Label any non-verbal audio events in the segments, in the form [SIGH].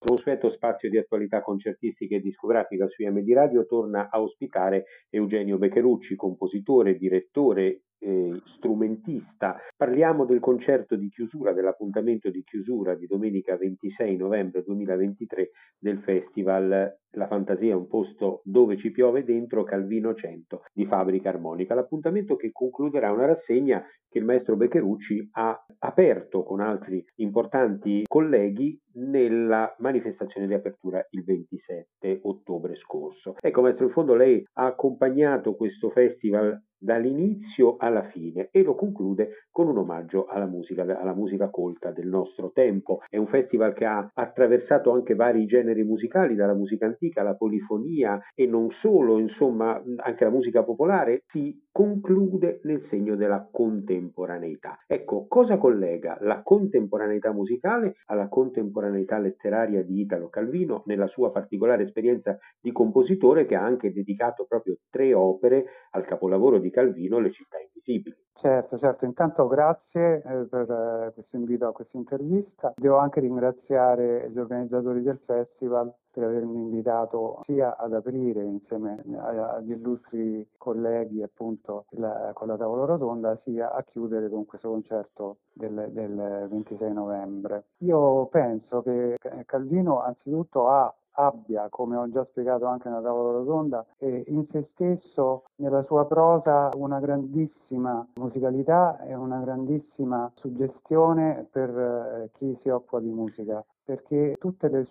consueto spazio di attualità concertistica e discografica su IMD Radio torna a ospitare Eugenio Beccherucci, compositore, direttore eh, strumentista. Parliamo del concerto di chiusura, dell'appuntamento di chiusura di domenica 26 novembre 2023 del festival La Fantasia è un posto dove ci piove dentro Calvino 100 di Fabbrica Armonica. L'appuntamento che concluderà una rassegna che il maestro Beccherucci ha aperto con altri importanti colleghi nella manifestazione di apertura il 27 ottobre scorso. Ecco, maestro, in fondo lei ha accompagnato questo festival dall'inizio alla fine e lo conclude con un omaggio alla musica, alla musica colta del nostro tempo. È un festival che ha attraversato anche vari generi musicali, dalla musica antica alla polifonia e non solo, insomma, anche la musica popolare si conclude nel segno della contemporaneità. Ecco, cosa collega la contemporaneità musicale alla contemporaneità letteraria di Italo Calvino nella sua particolare esperienza di compositore che ha anche dedicato proprio tre opere al capolavoro di Calvino, Le città invisibili. Certo, certo, intanto grazie eh, per eh, questo invito a questa intervista. Devo anche ringraziare gli organizzatori del festival per avermi invitato sia ad aprire insieme agli illustri colleghi appunto la, con la tavola rotonda sia a chiudere con questo concerto del, del 26 novembre. Io penso che Calvino anzitutto ha abbia, come ho già spiegato anche nella tavola rotonda, in se stesso, nella sua prosa, una grandissima musicalità e una grandissima suggestione per eh, chi si occupa di musica, perché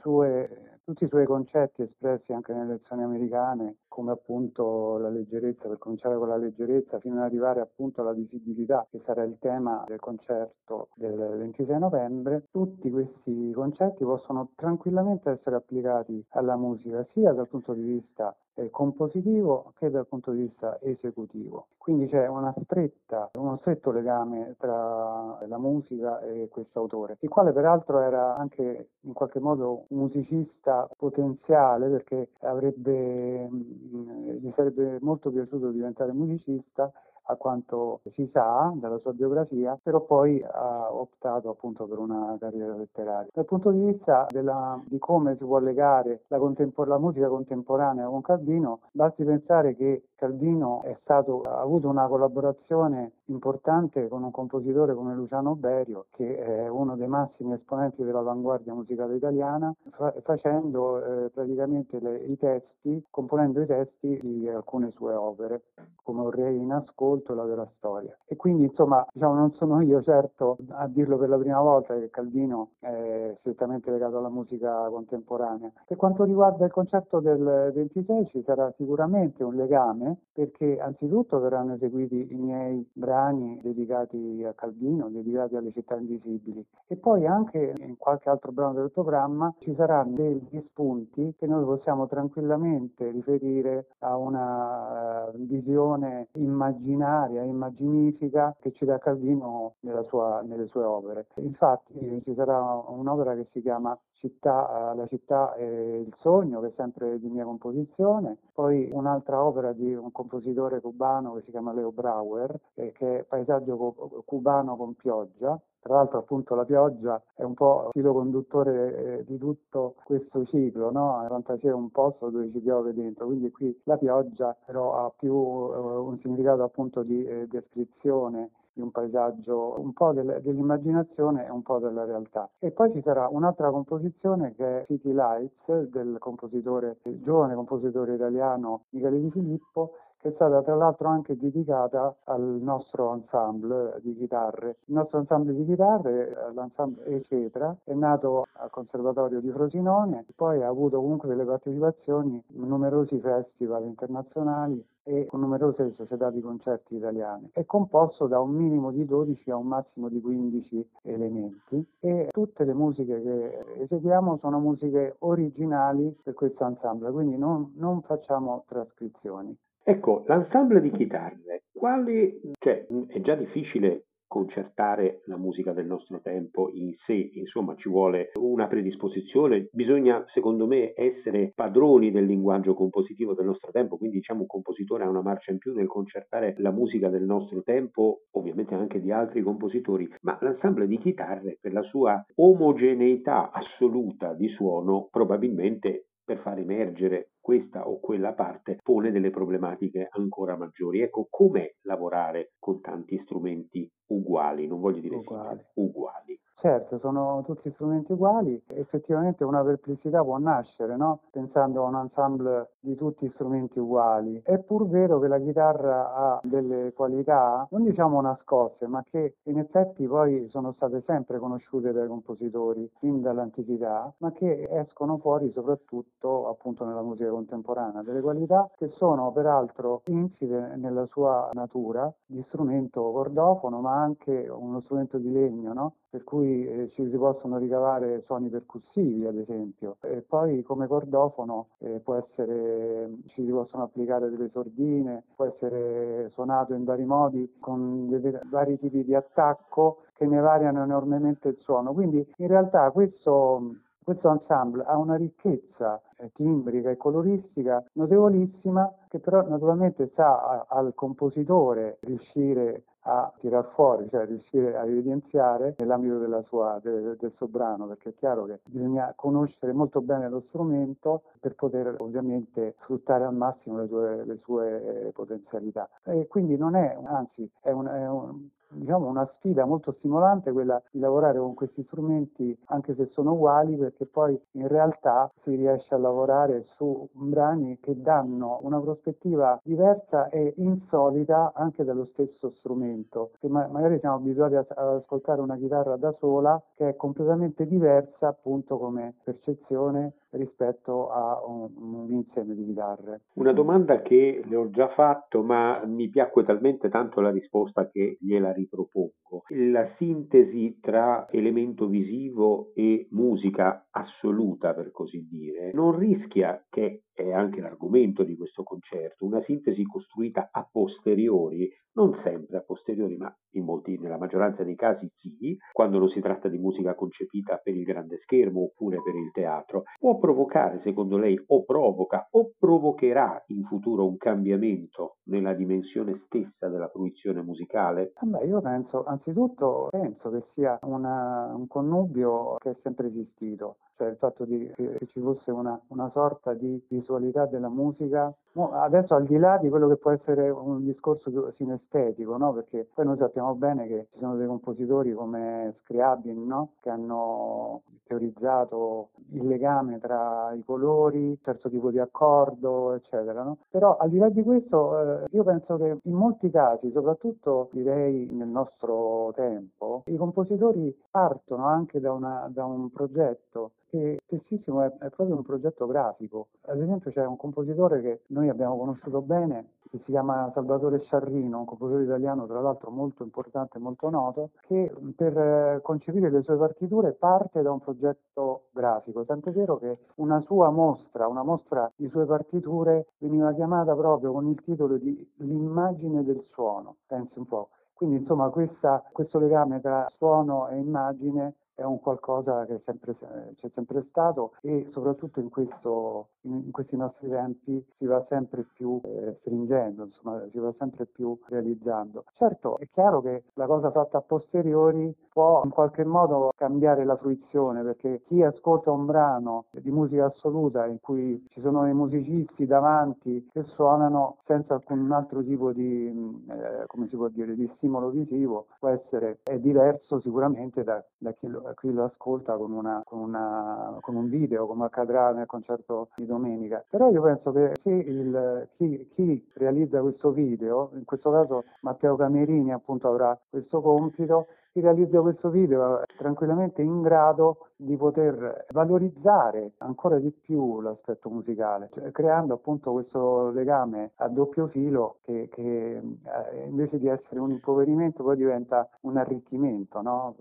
sue tutti i suoi concetti espressi anche nelle lezioni americane, come appunto la leggerezza, per cominciare con la leggerezza, fino ad arrivare appunto alla visibilità, che sarà il tema del concerto del 26 novembre, tutti questi concetti possono tranquillamente essere applicati alla musica, sia dal punto di vista eh, compositivo che dal punto di vista esecutivo. Quindi c'è stretta, uno stretto legame tra la musica e questo autore, il quale peraltro era anche in qualche modo un musicista potenziale perché avrebbe, gli sarebbe molto piaciuto diventare musicista a quanto si sa dalla sua biografia, però poi ha optato appunto per una carriera letteraria. Dal punto di vista della, di come si può legare la, contempor- la, musica contemporanea con Calvino, basti pensare che Calvino stato, ha avuto una collaborazione importante con un compositore come Luciano Berio, che è uno dei massimi esponenti dell'avanguardia musicale italiana, fa- facendo eh, praticamente le, i testi, componendo i testi di alcune sue opere, come Un re in ascolto, molto la vera storia. E quindi insomma diciamo, non sono io certo a dirlo per la prima volta che Calvino è strettamente legato alla musica contemporanea. Per quanto riguarda il concerto del 26 ci sarà sicuramente un legame perché anzitutto verranno eseguiti i miei brani dedicati a Calvino, dedicati alle città invisibili e poi anche in qualche altro brano del programma ci saranno degli spunti che noi possiamo tranquillamente riferire a una uh, visione immaginaria immaginifica che ci dà Calvino sua, nelle sue opere. Infatti ci sarà un'opera che si chiama città, La città e il sogno, che è sempre di mia composizione, poi un'altra opera di un compositore cubano che si chiama Leo Brauer, che è Paesaggio cubano con pioggia, tra l'altro appunto la pioggia è un po' il filo conduttore eh, di tutto questo ciclo, no? La fantasia è un posto dove ci piove dentro, quindi qui la pioggia però ha più eh, un significato appunto di eh, descrizione di un paesaggio, un po' del, dell'immaginazione e un po' della realtà. E poi ci sarà un'altra composizione che è City Lights del compositore, il giovane compositore italiano Michele Di Filippo, che è stata tra l'altro anche dedicata al nostro ensemble di chitarre. Il nostro ensemble di chitarre, l'ensemble Ecetra, è nato al Conservatorio di Frosinone, poi ha avuto comunque delle partecipazioni in numerosi festival internazionali e con numerose società di concerti italiane. È composto da un minimo di 12 a un massimo di 15 elementi e tutte le musiche che eseguiamo sono musiche originali per questo ensemble, quindi non, non facciamo trascrizioni. Ecco, l'ensemble di chitarre, quali, cioè, è già difficile concertare la musica del nostro tempo in sé, insomma ci vuole una predisposizione, bisogna secondo me essere padroni del linguaggio compositivo del nostro tempo, quindi diciamo un compositore ha una marcia in più nel concertare la musica del nostro tempo, ovviamente anche di altri compositori, ma l'ensemble di chitarre per la sua omogeneità assoluta di suono probabilmente per far emergere questa o quella parte pone delle problematiche ancora maggiori. Ecco, come lavorare con tanti strumenti uguali, non voglio dire uguali. Simili, uguali. Certo, sono tutti strumenti uguali, effettivamente una perplessità può nascere, no? pensando a un ensemble di tutti strumenti uguali. È pur vero che la chitarra ha delle qualità, non diciamo nascoste, ma che in effetti poi sono state sempre conosciute dai compositori fin dall'antichità, ma che escono fuori soprattutto appunto nella musica contemporanea, delle qualità che sono peraltro insite nella sua natura di strumento cordofono, ma anche uno strumento di legno, no? per cui eh, ci si possono ricavare suoni percussivi ad esempio. E poi come cordofono eh, può essere, ci si possono applicare delle sordine, può essere suonato in vari modi con vari tipi di attacco che ne variano enormemente il suono, quindi in realtà questo questo ensemble ha una ricchezza eh, timbrica e coloristica notevolissima che però naturalmente sta al compositore riuscire a tirar fuori, cioè riuscire a evidenziare nell'ambito sua, del, del suo brano, perché è chiaro che bisogna conoscere molto bene lo strumento per poter ovviamente sfruttare al massimo le sue, le sue eh, potenzialità. E quindi non è, anzi, è un, è un diciamo, una sfida molto stimolante quella di lavorare con questi strumenti anche se sono uguali perché poi in realtà si riesce a lavorare su brani che danno una prospettiva diversa e insolita anche dallo stesso strumento che ma- magari siamo abituati ad ascoltare una chitarra da sola che è completamente diversa appunto come percezione rispetto a un, un, insieme di chitarre. Una domanda che le ho già fatto, ma mi piacque talmente tanto la risposta che gliela ripropongo. La sintesi tra elemento visivo e musica assoluta, per così dire, non rischia che è anche l'argomento di questo concerto, una sintesi costruita a posteriori, non sempre a posteriori, ma molti, nella maggioranza dei casi sì, quando non si tratta di musica concepita per il grande schermo oppure per il teatro, può provocare, secondo lei, o provoca o provocherà in futuro un cambiamento nella dimensione stessa della fruizione musicale? Beh, io penso, anzitutto penso che sia una, un connubio che è sempre esistito cioè il fatto di, che, ci fosse una, una, sorta di visualità della musica. adesso al di là di quello che può essere un discorso sinestetico, no? perché poi noi sappiamo bene che ci sono dei compositori come Scriabin no? che hanno teorizzato il legame tra i colori, un certo tipo di accordo, eccetera. No? Però al di là di questo eh, io penso che in molti casi, soprattutto direi nel nostro tempo, i compositori partono anche da, una, da un progetto che spessissimo è, è, proprio un progetto grafico. Ad esempio c'è un compositore che noi abbiamo conosciuto bene, che si chiama Salvatore Sciarrino, un compositore italiano tra l'altro molto importante e molto noto, che per eh, concepire le sue partiture parte da un progetto grafico, tant'è vero che una sua mostra, una mostra di sue partiture veniva chiamata proprio con il titolo di L'immagine del suono, pensi un po'. Quindi insomma questa, questo legame tra suono e immagine è un qualcosa che sempre, c'è sempre stato e soprattutto in, questo, in, questi nostri tempi si va sempre più eh, stringendo, insomma, si va sempre più realizzando. Certo, è chiaro che la cosa fatta a posteriori può in qualche modo cambiare la fruizione perché chi ascolta un brano di musica assoluta in cui ci sono i musicisti davanti che suonano senza alcun altro tipo di, eh, come si può dire, di stimolo visivo può essere è diverso sicuramente da, da chi lo, chi lo ascolta con, una, con, una, con, un video come accadrà nel concerto di domenica. Però io penso che il, chi, chi, realizza questo video, in questo caso Matteo Camerini appunto avrà questo compito, chi realizza questo video tranquillamente in grado di poter valorizzare ancora di più l'aspetto musicale, cioè, creando appunto questo legame a doppio filo che, che eh, invece di essere un impoverimento poi diventa un arricchimento no?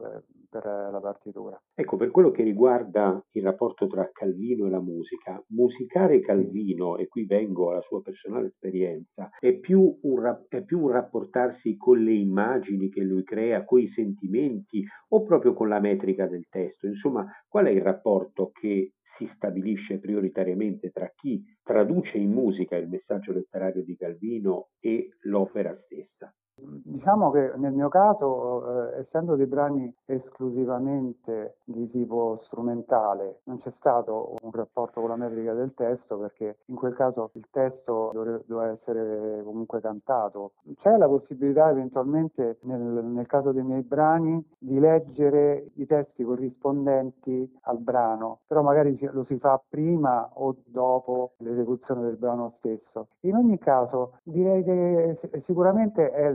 per la partitura. Ecco, per quello che riguarda il rapporto tra Calvino e la musica, musicare Calvino, e qui vengo alla sua personale esperienza, è più un, è più un rapportarsi con le immagini che lui crea, con i sentimenti o proprio con la metrica del testo? Insomma, qual è il rapporto che si stabilisce prioritariamente tra chi traduce in musica il messaggio letterario di Calvino e l'opera stessa? Diciamo che nel mio caso, eh, essendo dei brani esclusivamente di tipo strumentale, non c'è stato un rapporto con la metrica del testo perché in quel caso il testo doveva essere comunque cantato. C'è la possibilità eventualmente nel, nel caso dei miei brani di leggere i testi corrispondenti al brano, però magari lo si fa prima o dopo l'esecuzione del brano stesso. In ogni caso direi che sicuramente è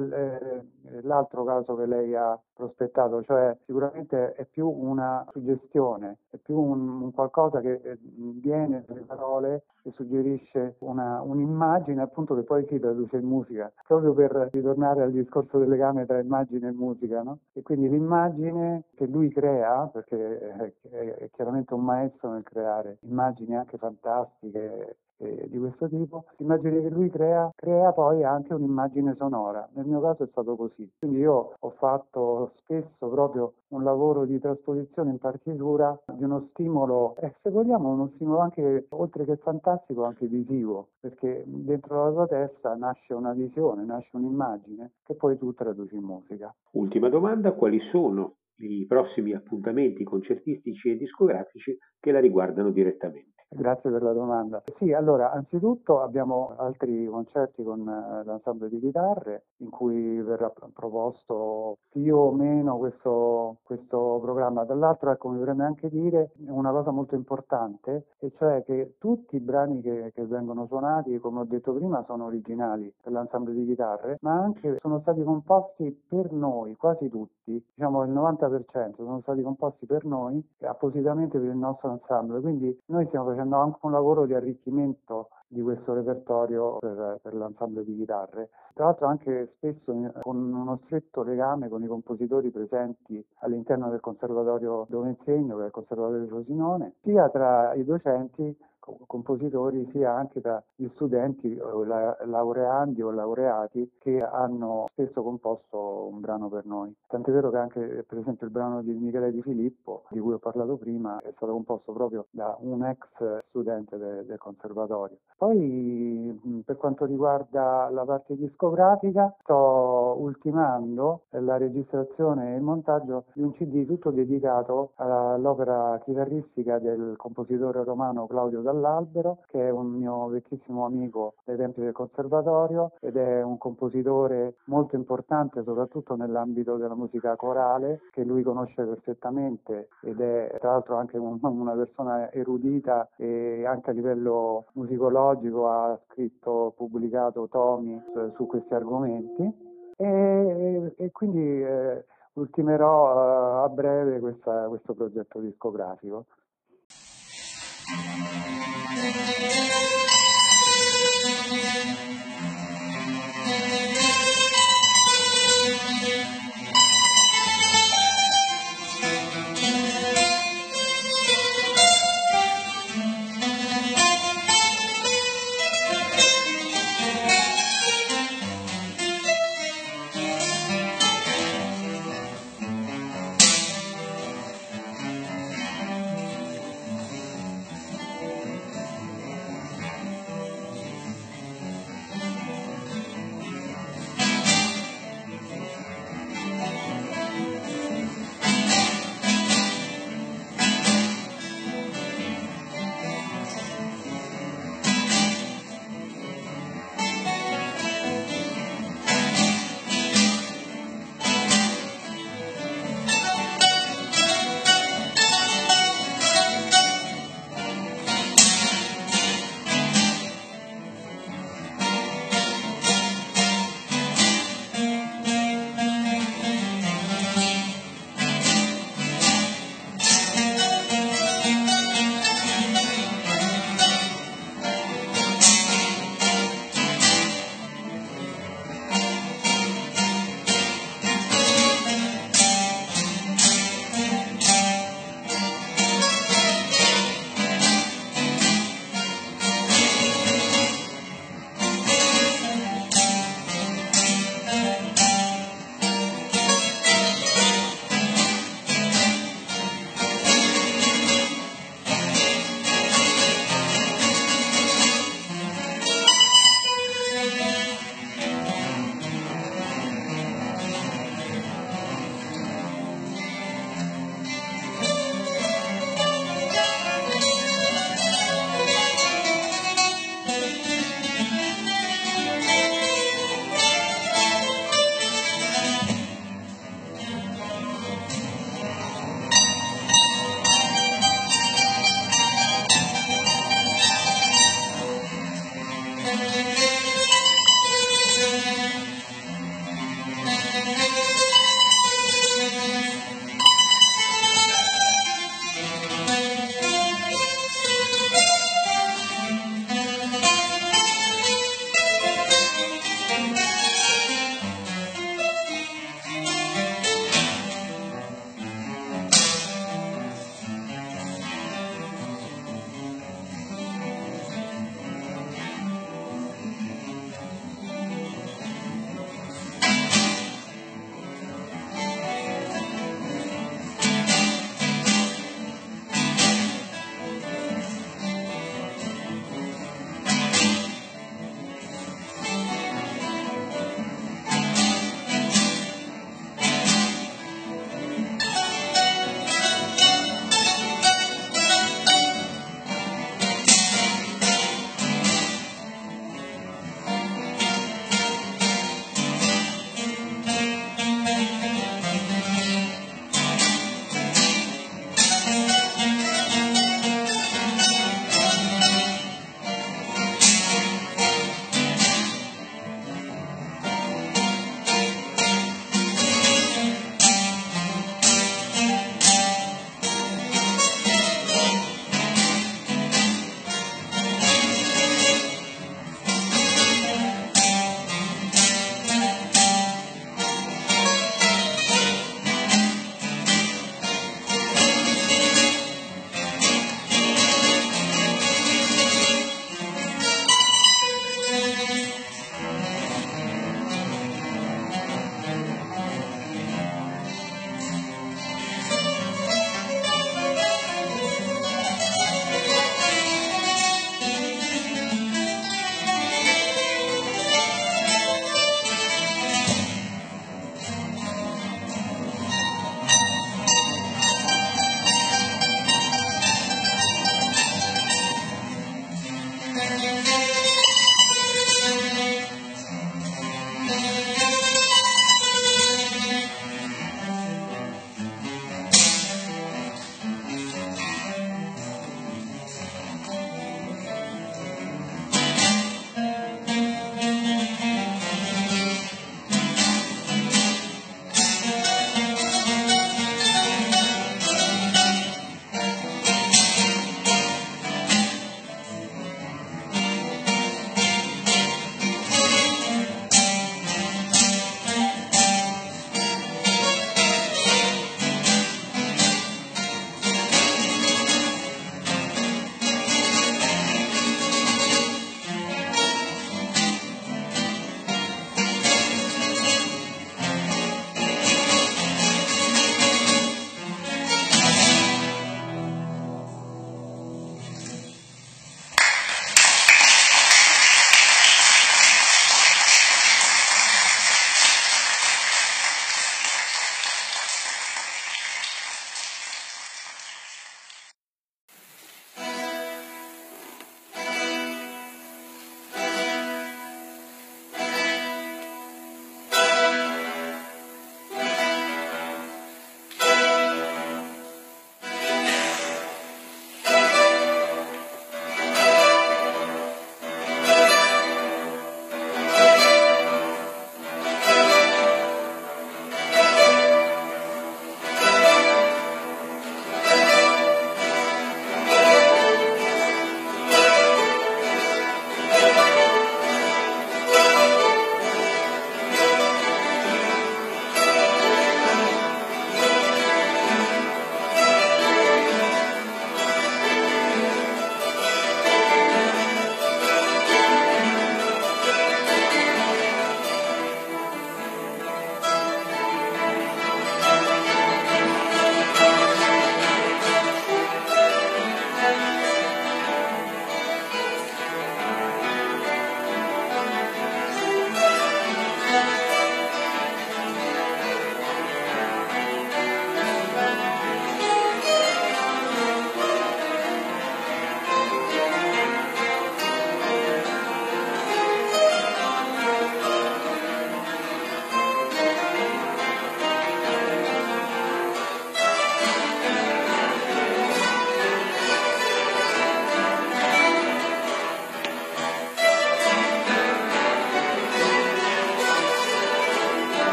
l'altro caso che lei ha prospettato, cioè sicuramente è più una suggestione, è più un, un qualcosa che eh, viene dalle parole e suggerisce una, un'immagine appunto che poi si traduce in musica, proprio per ritornare al discorso del legame tra immagine e musica, no? E quindi l'immagine che lui crea, perché è, è, è chiaramente un maestro nel creare immagini anche fantastiche, eh, di questo tipo, l'immagine che lui crea, crea poi anche un'immagine sonora. Nel mio caso è stato così. Quindi io ho fatto spesso proprio un lavoro di trasposizione in partitura di uno stimolo, e se vogliamo uno stimolo anche, oltre che fantastico, anche visivo, perché dentro la tua testa nasce una visione, nasce un'immagine che poi tu traduci in musica. Ultima domanda, quali sono i prossimi appuntamenti concertistici e discografici che la riguardano direttamente? Grazie per la domanda. Sì, allora, anzitutto abbiamo altri concerti con eh, l'ensemble di chitarre in cui verrà proposto più o meno questo, questo programma. Dall'altro, ecco, mi preme anche dire una cosa molto importante, e cioè che tutti i brani che, che vengono suonati, come ho detto prima, sono originali per l'ensemble di chitarre, ma anche sono stati composti per noi, quasi tutti, diciamo il 90% sono stati composti per noi, appositamente per il nostro ensemble. Quindi noi stiamo facendo anche un lavoro di arricchimento di questo repertorio per, per l'ensemble di chitarre. Tra l'altro anche spesso con uno stretto legame con i compositori presenti all'interno del conservatorio dove insegno, che è il Conservatorio di Frosinone, sia tra i docenti compositori sia anche gli studenti laureandi o laureati che hanno spesso composto un brano per noi. Tant'è vero che anche per esempio il brano di Michele Di Filippo, di cui ho parlato prima, è stato composto proprio da un ex studente de, del conservatorio. Poi per quanto riguarda la parte discografica, sto ultimando la registrazione e il montaggio di un CD tutto dedicato all'opera chitarristica del compositore romano Claudio Dall'Albero, che è un mio vecchissimo amico dai tempi del conservatorio ed è un compositore molto importante soprattutto nell'ambito della musica corale che lui conosce perfettamente ed è tra l'altro anche un, [LAUGHS] una persona erudita e anche a livello musicologico Logico ha scritto, pubblicato tomi su, su questi argomenti e, e quindi eh, ultimerò eh, a breve questa, questo progetto discografico.